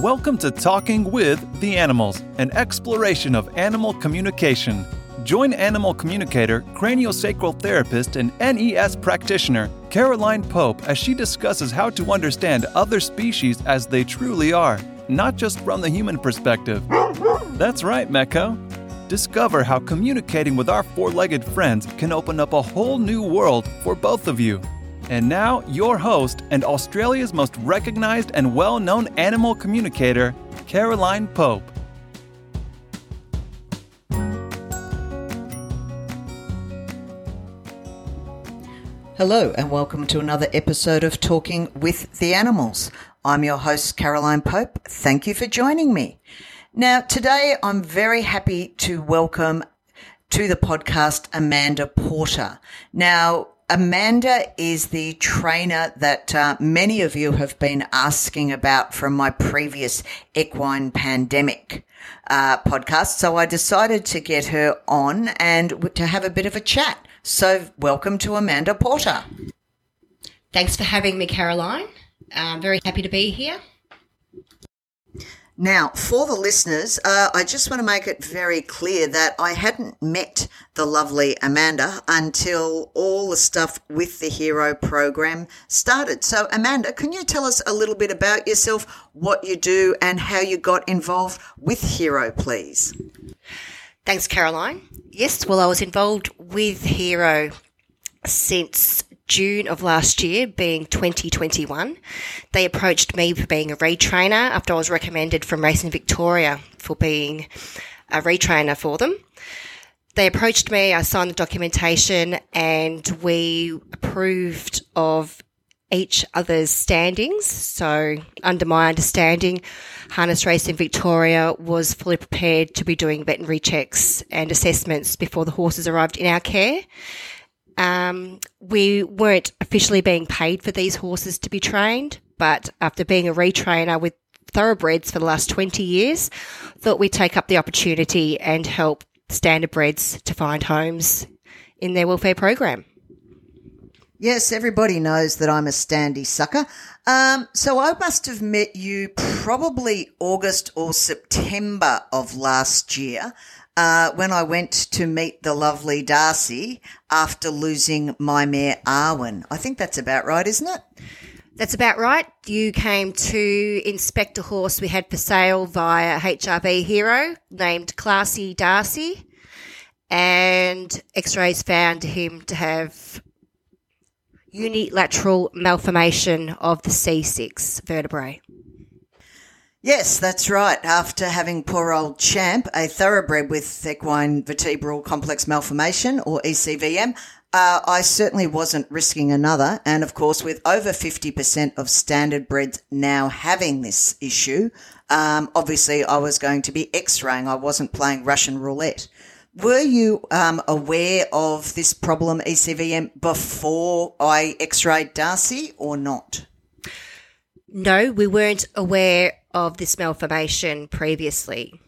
Welcome to Talking with the Animals, an exploration of animal communication. Join animal communicator, craniosacral therapist, and NES practitioner Caroline Pope as she discusses how to understand other species as they truly are, not just from the human perspective. That's right, Meko. Discover how communicating with our four legged friends can open up a whole new world for both of you. And now, your host and Australia's most recognized and well known animal communicator, Caroline Pope. Hello, and welcome to another episode of Talking with the Animals. I'm your host, Caroline Pope. Thank you for joining me. Now, today I'm very happy to welcome to the podcast Amanda Porter. Now, Amanda is the trainer that uh, many of you have been asking about from my previous equine pandemic uh, podcast. So I decided to get her on and to have a bit of a chat. So welcome to Amanda Porter. Thanks for having me, Caroline. I'm very happy to be here. Now, for the listeners, uh, I just want to make it very clear that I hadn't met the lovely Amanda until all the stuff with the Hero program started. So, Amanda, can you tell us a little bit about yourself, what you do, and how you got involved with Hero, please? Thanks, Caroline. Yes, well, I was involved with Hero since June of last year, being 2021, they approached me for being a retrainer after I was recommended from Racing Victoria for being a retrainer for them. They approached me, I signed the documentation, and we approved of each other's standings. So, under my understanding, Harness Racing Victoria was fully prepared to be doing veterinary checks and assessments before the horses arrived in our care. Um, we weren't officially being paid for these horses to be trained, but after being a retrainer with thoroughbreds for the last 20 years, thought we'd take up the opportunity and help standardbreds to find homes in their welfare program. Yes, everybody knows that I'm a standy sucker. Um, so I must have met you probably August or September of last year uh, when I went to meet the lovely Darcy after losing my mare Arwen. I think that's about right, isn't it? That's about right. You came to inspect a horse we had for sale via HRV Hero named Classy Darcy, and x rays found him to have unilateral malformation of the C6 vertebrae. Yes, that's right. After having poor old Champ, a thoroughbred with equine vertebral complex malformation or ECVM, uh, I certainly wasn't risking another. And of course, with over 50% of standard breds now having this issue, um, obviously I was going to be x-raying. I wasn't playing Russian roulette. Were you um, aware of this problem, ECVM, before I x-rayed Darcy or not? No, we weren't aware of this malformation previously.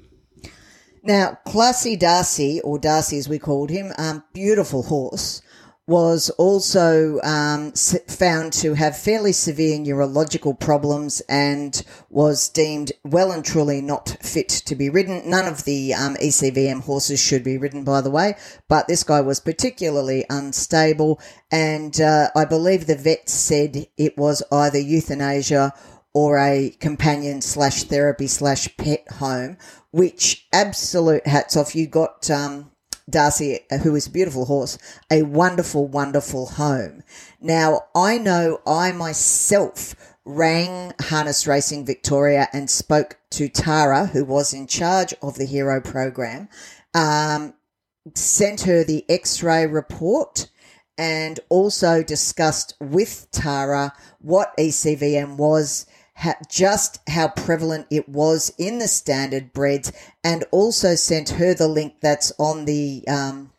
Now, Classy Darcy, or Darcy as we called him, um, beautiful horse, was also um, found to have fairly severe neurological problems and was deemed well and truly not fit to be ridden. None of the um, ECVM horses should be ridden, by the way, but this guy was particularly unstable, and uh, I believe the vet said it was either euthanasia or a companion slash therapy slash pet home, which absolute hats off. You got um, Darcy, who is a beautiful horse, a wonderful, wonderful home. Now, I know I myself rang Harness Racing Victoria and spoke to Tara, who was in charge of the Hero program, um, sent her the x ray report and also discussed with Tara what ECVM was just how prevalent it was in the standard breds and also sent her the link that's on the um,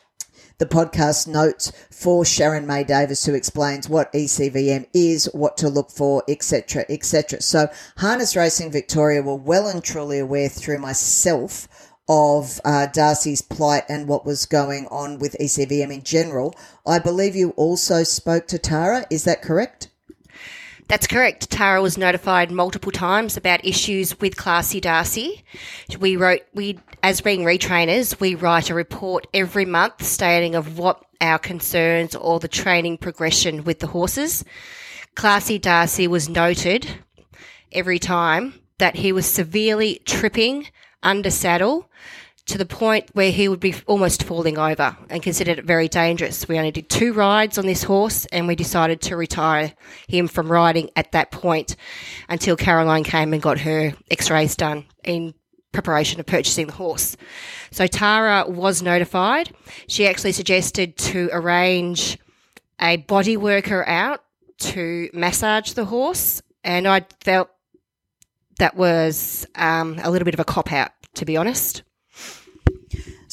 the podcast notes for Sharon May Davis, who explains what ECVM is, what to look for, etc., etc. So, Harness Racing Victoria were well and truly aware through myself of uh, Darcy's plight and what was going on with ECVM in general. I believe you also spoke to Tara. Is that correct? That's correct. Tara was notified multiple times about issues with Classy Darcy. We wrote, we, as being retrainers, we write a report every month stating of what our concerns or the training progression with the horses. Classy Darcy was noted every time that he was severely tripping under saddle to the point where he would be almost falling over and considered it very dangerous. We only did two rides on this horse and we decided to retire him from riding at that point until Caroline came and got her x rays done in preparation of purchasing the horse. So Tara was notified. She actually suggested to arrange a body worker out to massage the horse, and I felt that was um, a little bit of a cop out, to be honest.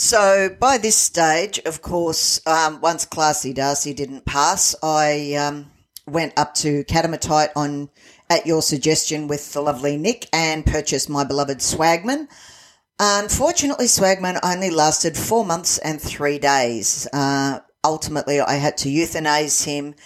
So by this stage, of course, um, once Classy Darcy didn't pass, I um, went up to Katamatite on at your suggestion with the lovely Nick and purchased my beloved Swagman. Unfortunately, Swagman only lasted four months and three days. Uh, ultimately, I had to euthanize him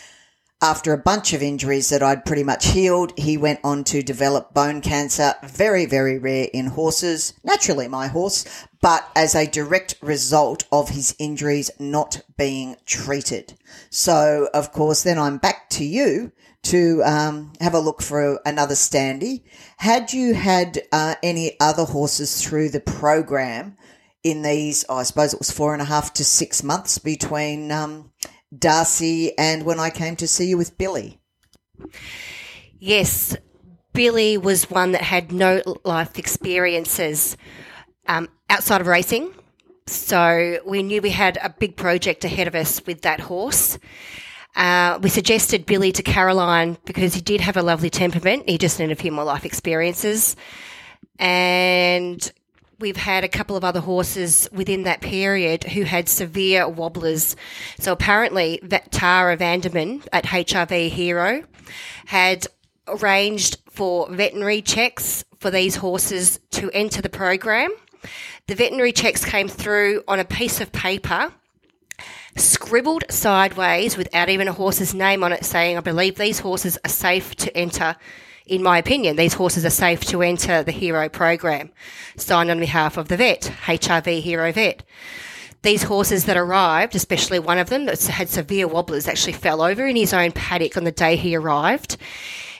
after a bunch of injuries that I'd pretty much healed, he went on to develop bone cancer, very, very rare in horses, naturally my horse, but as a direct result of his injuries not being treated. So, of course, then I'm back to you to um, have a look for another standy. Had you had uh, any other horses through the program in these, oh, I suppose it was four and a half to six months between um, Darcy and when I came to see you with Billy. Yes, Billy was one that had no life experiences um, outside of racing. So we knew we had a big project ahead of us with that horse. Uh, we suggested Billy to Caroline because he did have a lovely temperament. He just needed a few more life experiences. And we've had a couple of other horses within that period who had severe wobblers. So apparently, that Tara Vanderman at HRV Hero had arranged for veterinary checks for these horses to enter the program. The veterinary checks came through on a piece of paper scribbled sideways without even a horse's name on it saying, I believe these horses are safe to enter in my opinion, these horses are safe to enter the Hero program, signed on behalf of the vet, HRV Hero Vet. These horses that arrived, especially one of them that had severe wobblers, actually fell over in his own paddock on the day he arrived.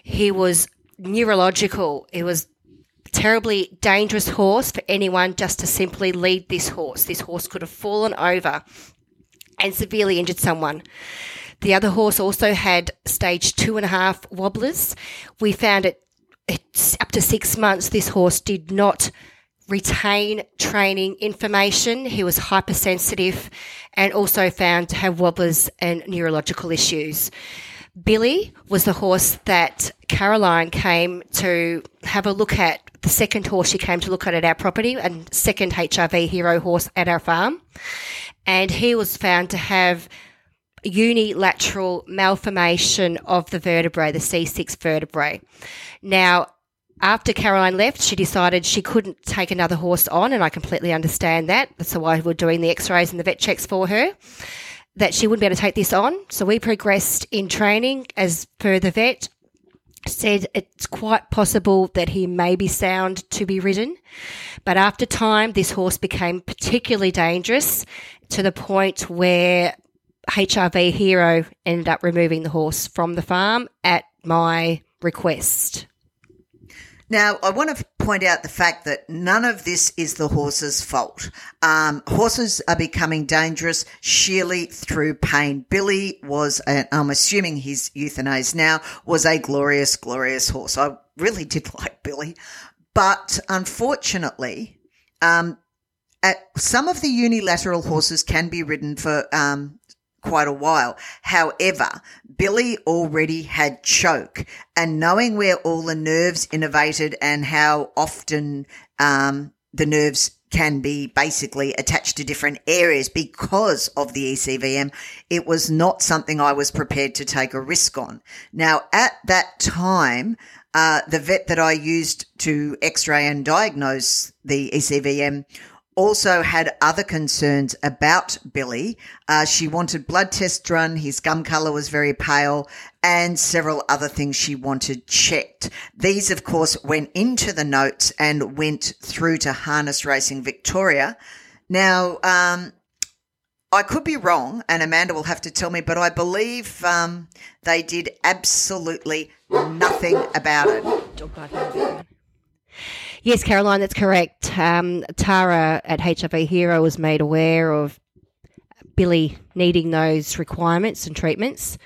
He was neurological. He was terribly dangerous horse for anyone just to simply lead this horse. This horse could have fallen over and severely injured someone. The other horse also had stage two and a half wobblers. We found it it's up to six months. This horse did not retain training information. He was hypersensitive and also found to have wobblers and neurological issues. Billy was the horse that Caroline came to have a look at. The second horse she came to look at at our property and second HRV hero horse at our farm. And he was found to have unilateral malformation of the vertebrae, the C6 vertebrae. Now, after Caroline left, she decided she couldn't take another horse on, and I completely understand that. That's why we're doing the x rays and the vet checks for her. That she wouldn't be able to take this on. So we progressed in training as per the vet. Said it's quite possible that he may be sound to be ridden. But after time, this horse became particularly dangerous to the point where HRV Hero ended up removing the horse from the farm at my request. Now, I want to point out the fact that none of this is the horse's fault. Um, horses are becoming dangerous sheerly through pain. Billy was, i I'm assuming he's euthanized now, was a glorious, glorious horse. I really did like Billy. But unfortunately, um, at, some of the unilateral horses can be ridden for um, quite a while. However, Billy already had choke and knowing where all the nerves innervated and how often, um, the nerves can be basically attached to different areas because of the ECVM. It was not something I was prepared to take a risk on. Now, at that time, uh, the vet that I used to x-ray and diagnose the ECVM also had other concerns about Billy. Uh, she wanted blood tests run. His gum color was very pale and several other things she wanted checked. These, of course, went into the notes and went through to Harness Racing Victoria. Now, um, I could be wrong, and Amanda will have to tell me, but I believe um, they did absolutely nothing about it. Yes, Caroline, that's correct. Um, Tara at HRV Hero was made aware of Billy needing those requirements and treatments.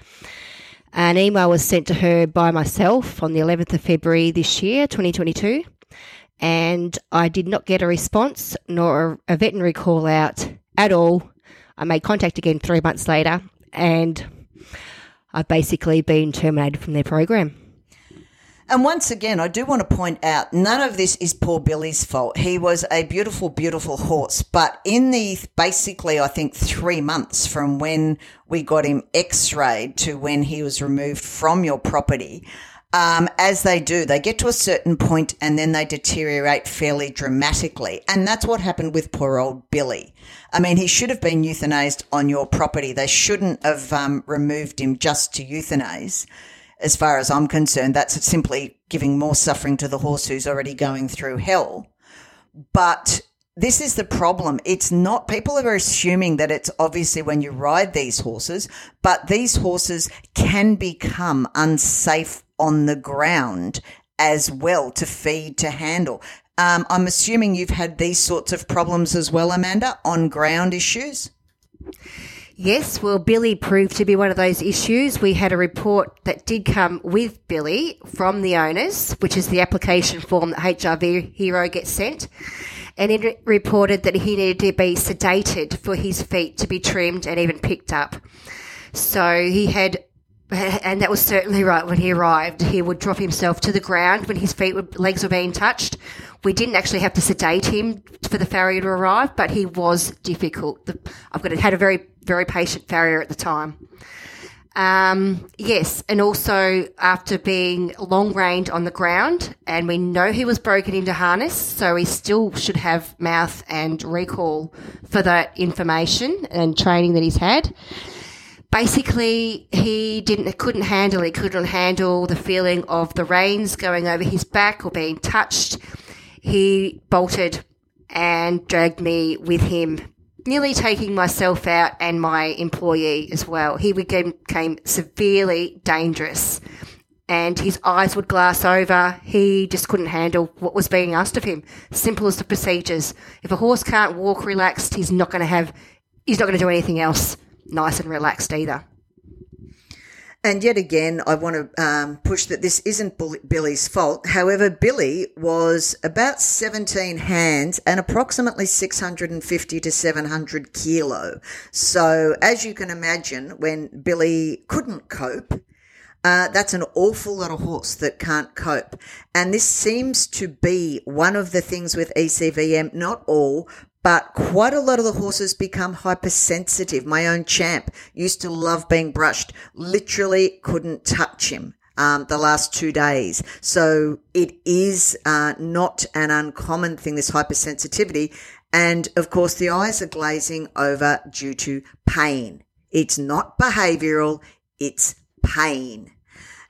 An email was sent to her by myself on the 11th of February this year, 2022, and I did not get a response nor a veterinary call out at all. I made contact again three months later, and I've basically been terminated from their program. And once again, I do want to point out none of this is poor Billy's fault. He was a beautiful, beautiful horse. But in the basically, I think, three months from when we got him x rayed to when he was removed from your property, um, as they do, they get to a certain point and then they deteriorate fairly dramatically. And that's what happened with poor old Billy. I mean, he should have been euthanized on your property. They shouldn't have um, removed him just to euthanize as far as I'm concerned, that's simply giving more suffering to the horse who's already going through hell. But this is the problem. It's not, people are assuming that it's obviously when you ride these horses, but these horses can become unsafe on the ground as well to feed, to handle. Um, I'm assuming you've had these sorts of problems as well, Amanda, on ground issues? Yes, well, Billy proved to be one of those issues. We had a report that did come with Billy from the owners, which is the application form that HRV Hero gets sent. And it reported that he needed to be sedated for his feet to be trimmed and even picked up. So he had, and that was certainly right when he arrived. He would drop himself to the ground when his feet, legs were being touched. We didn't actually have to sedate him for the farrier to arrive, but he was difficult. I've got had a very very patient farrier at the time. Um, yes, and also after being long reined on the ground, and we know he was broken into harness, so he still should have mouth and recall for that information and training that he's had. Basically, he didn't couldn't handle it. Couldn't handle the feeling of the reins going over his back or being touched. He bolted and dragged me with him nearly taking myself out and my employee as well. He became, severely dangerous and his eyes would glass over. He just couldn't handle what was being asked of him. Simple as the procedures. If a horse can't walk relaxed, he's not going to have, he's not going to do anything else nice and relaxed either. And yet again, I want to um, push that this isn't Billy's fault. However, Billy was about 17 hands and approximately 650 to 700 kilo. So, as you can imagine, when Billy couldn't cope, uh, that's an awful lot of horse that can't cope. And this seems to be one of the things with ECVM, not all, but quite a lot of the horses become hypersensitive. My own champ used to love being brushed, literally couldn't touch him. Um, the last two days. So it is uh, not an uncommon thing, this hypersensitivity. And of course, the eyes are glazing over due to pain. It's not behavioral, it's pain.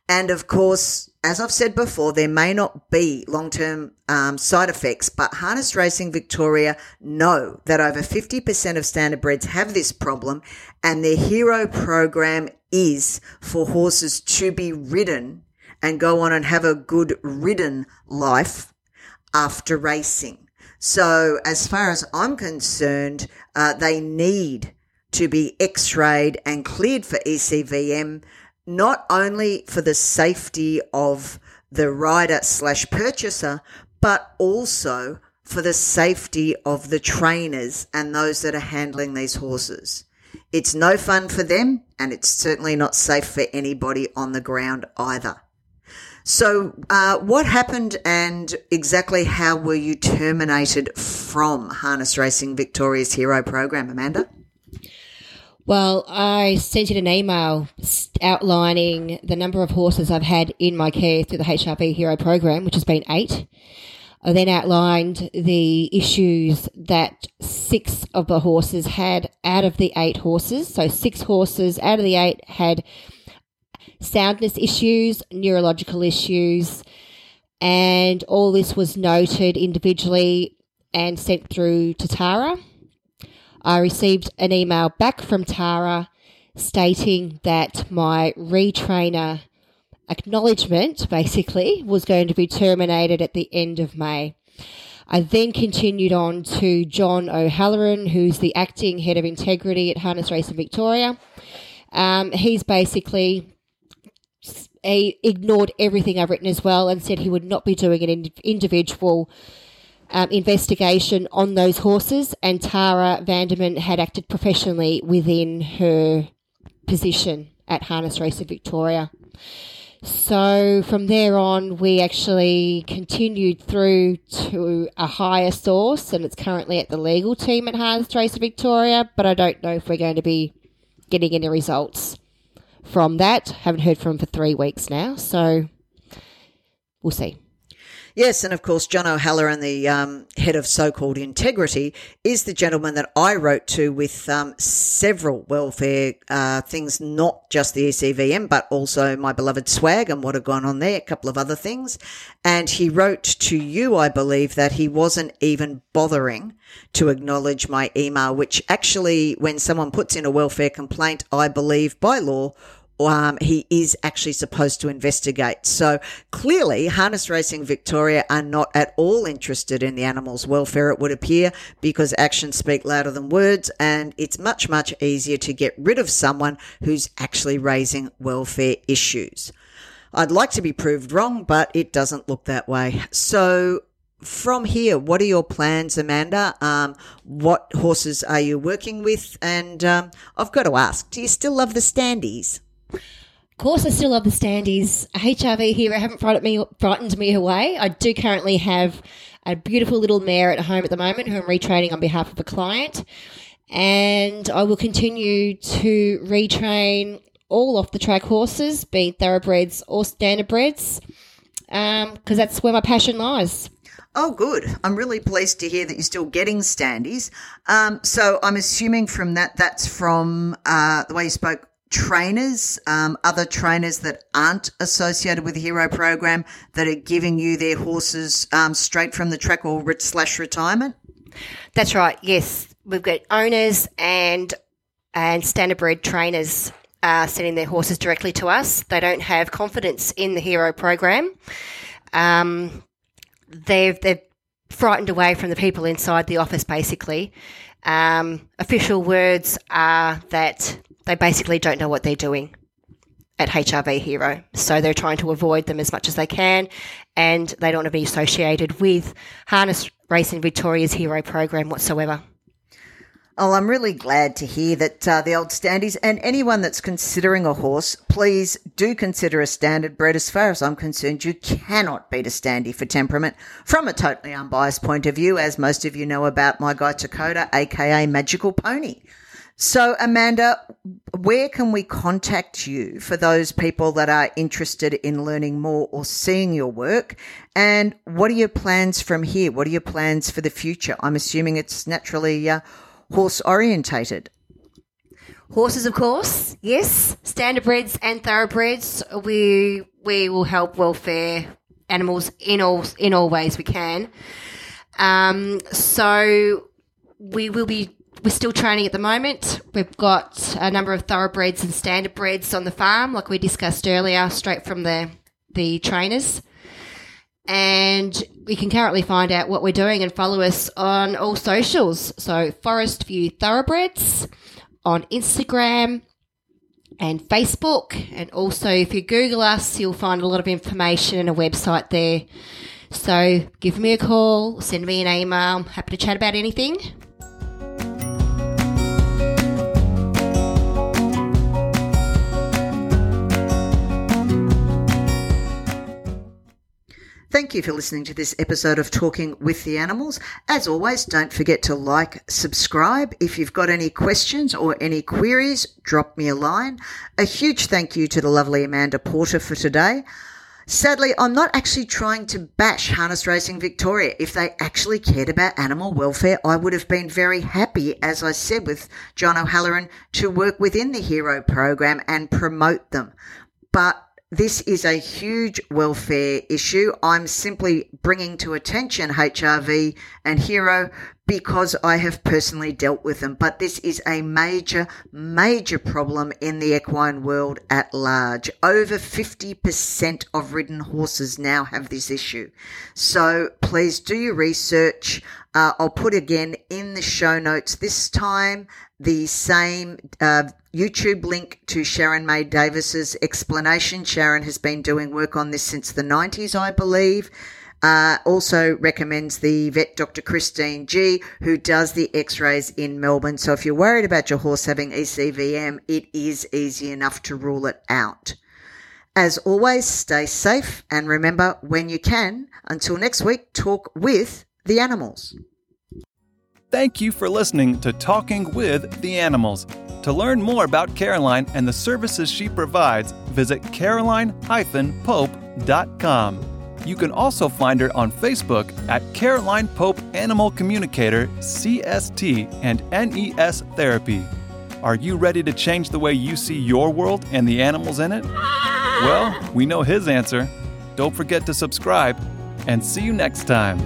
And of course, as I've said before, there may not be long term um, side effects, but Harness Racing Victoria know that over 50% of standardbreds have this problem, and their hero program is for horses to be ridden and go on and have a good ridden life after racing. So, as far as I'm concerned, uh, they need to be x rayed and cleared for ECVM not only for the safety of the rider slash purchaser, but also for the safety of the trainers and those that are handling these horses. It's no fun for them, and it's certainly not safe for anybody on the ground either. So, uh, what happened and exactly how were you terminated from Harness Racing Victoria's Hero program, Amanda? Well, I sent in an email outlining the number of horses I've had in my care through the HRV Hero program, which has been eight. I then outlined the issues that six of the horses had out of the eight horses. So, six horses out of the eight had soundness issues, neurological issues, and all this was noted individually and sent through to Tara. I received an email back from Tara stating that my retrainer acknowledgement basically was going to be terminated at the end of May. I then continued on to John O'Halloran, who's the acting head of integrity at Harness Racing Victoria. Um, he's basically ignored everything I've written as well and said he would not be doing an individual um, investigation on those horses. And Tara Vanderman had acted professionally within her position at Harness Racing Victoria. So from there on, we actually continued through to a higher source, and it's currently at the legal team at Harness Racing Victoria. But I don't know if we're going to be getting any results from that. Haven't heard from for three weeks now, so we'll see. Yes, and of course, John O'Halloran, the um, head of so called integrity, is the gentleman that I wrote to with um, several welfare uh, things, not just the ECVM, but also my beloved Swagman what had gone on there, a couple of other things. And he wrote to you, I believe, that he wasn't even bothering to acknowledge my email, which actually, when someone puts in a welfare complaint, I believe by law, um, he is actually supposed to investigate. So clearly, Harness Racing Victoria are not at all interested in the animal's welfare, it would appear, because actions speak louder than words, and it's much, much easier to get rid of someone who's actually raising welfare issues. I'd like to be proved wrong, but it doesn't look that way. So from here, what are your plans, Amanda? Um, what horses are you working with? And um, I've got to ask, do you still love the standees? Of course, I still love the standees. HRV Hero haven't frightened me, frightened me away. I do currently have a beautiful little mare at home at the moment who I'm retraining on behalf of a client. And I will continue to retrain all off the track horses, be thoroughbreds or standardbreds, because um, that's where my passion lies. Oh, good. I'm really pleased to hear that you're still getting standees. Um, so I'm assuming from that, that's from uh, the way you spoke trainers, um, other trainers that aren't associated with the Hero program that are giving you their horses um, straight from the track or slash retirement? That's right. Yes, we've got owners and and standardbred trainers uh, sending their horses directly to us. They don't have confidence in the Hero program. Um, they've they've frightened away from the people inside the office. Basically, um, official words are that they basically don't know what they're doing at HRV Hero. So they're trying to avoid them as much as they can, and they don't want to be associated with Harness Racing Victoria's Hero program whatsoever. Oh, I'm really glad to hear that uh, the old standees and anyone that's considering a horse, please do consider a standard bred. As far as I'm concerned, you cannot beat a standee for temperament from a totally unbiased point of view, as most of you know about my guy Dakota, aka Magical Pony. So, Amanda, where can we contact you for those people that are interested in learning more or seeing your work? And what are your plans from here? What are your plans for the future? I'm assuming it's naturally uh, horse orientated. Horses, of course, yes. Standardbreds and thoroughbreds. We we will help welfare animals in all in all ways we can. Um, so we will be we're still training at the moment. We've got a number of thoroughbreds and standardbreds on the farm, like we discussed earlier, straight from the the trainers. And we can currently find out what we're doing and follow us on all socials. So Forest View Thoroughbreds on Instagram and Facebook. And also if you Google us, you'll find a lot of information and a website there. So give me a call, send me an email. I'm happy to chat about anything. Thank you for listening to this episode of Talking with the Animals. As always, don't forget to like, subscribe. If you've got any questions or any queries, drop me a line. A huge thank you to the lovely Amanda Porter for today. Sadly, I'm not actually trying to bash Harness Racing Victoria. If they actually cared about animal welfare, I would have been very happy, as I said with John O'Halloran, to work within the Hero program and promote them. But this is a huge welfare issue. I'm simply bringing to attention HRV and Hero because I have personally dealt with them. But this is a major, major problem in the equine world at large. Over 50% of ridden horses now have this issue. So please do your research. Uh, I'll put again in the show notes this time the same uh, YouTube link to Sharon May Davis's explanation. Sharon has been doing work on this since the 90s, I believe. Uh, also recommends the vet Dr. Christine G, who does the x-rays in Melbourne. So if you're worried about your horse having ECVM, it is easy enough to rule it out. As always, stay safe and remember when you can, until next week, talk with the animals. Thank you for listening to Talking with the Animals. To learn more about Caroline and the services she provides, visit caroline-pope.com. You can also find her on Facebook at Caroline Pope Animal Communicator, CST, and NES Therapy. Are you ready to change the way you see your world and the animals in it? Well, we know his answer. Don't forget to subscribe, and see you next time.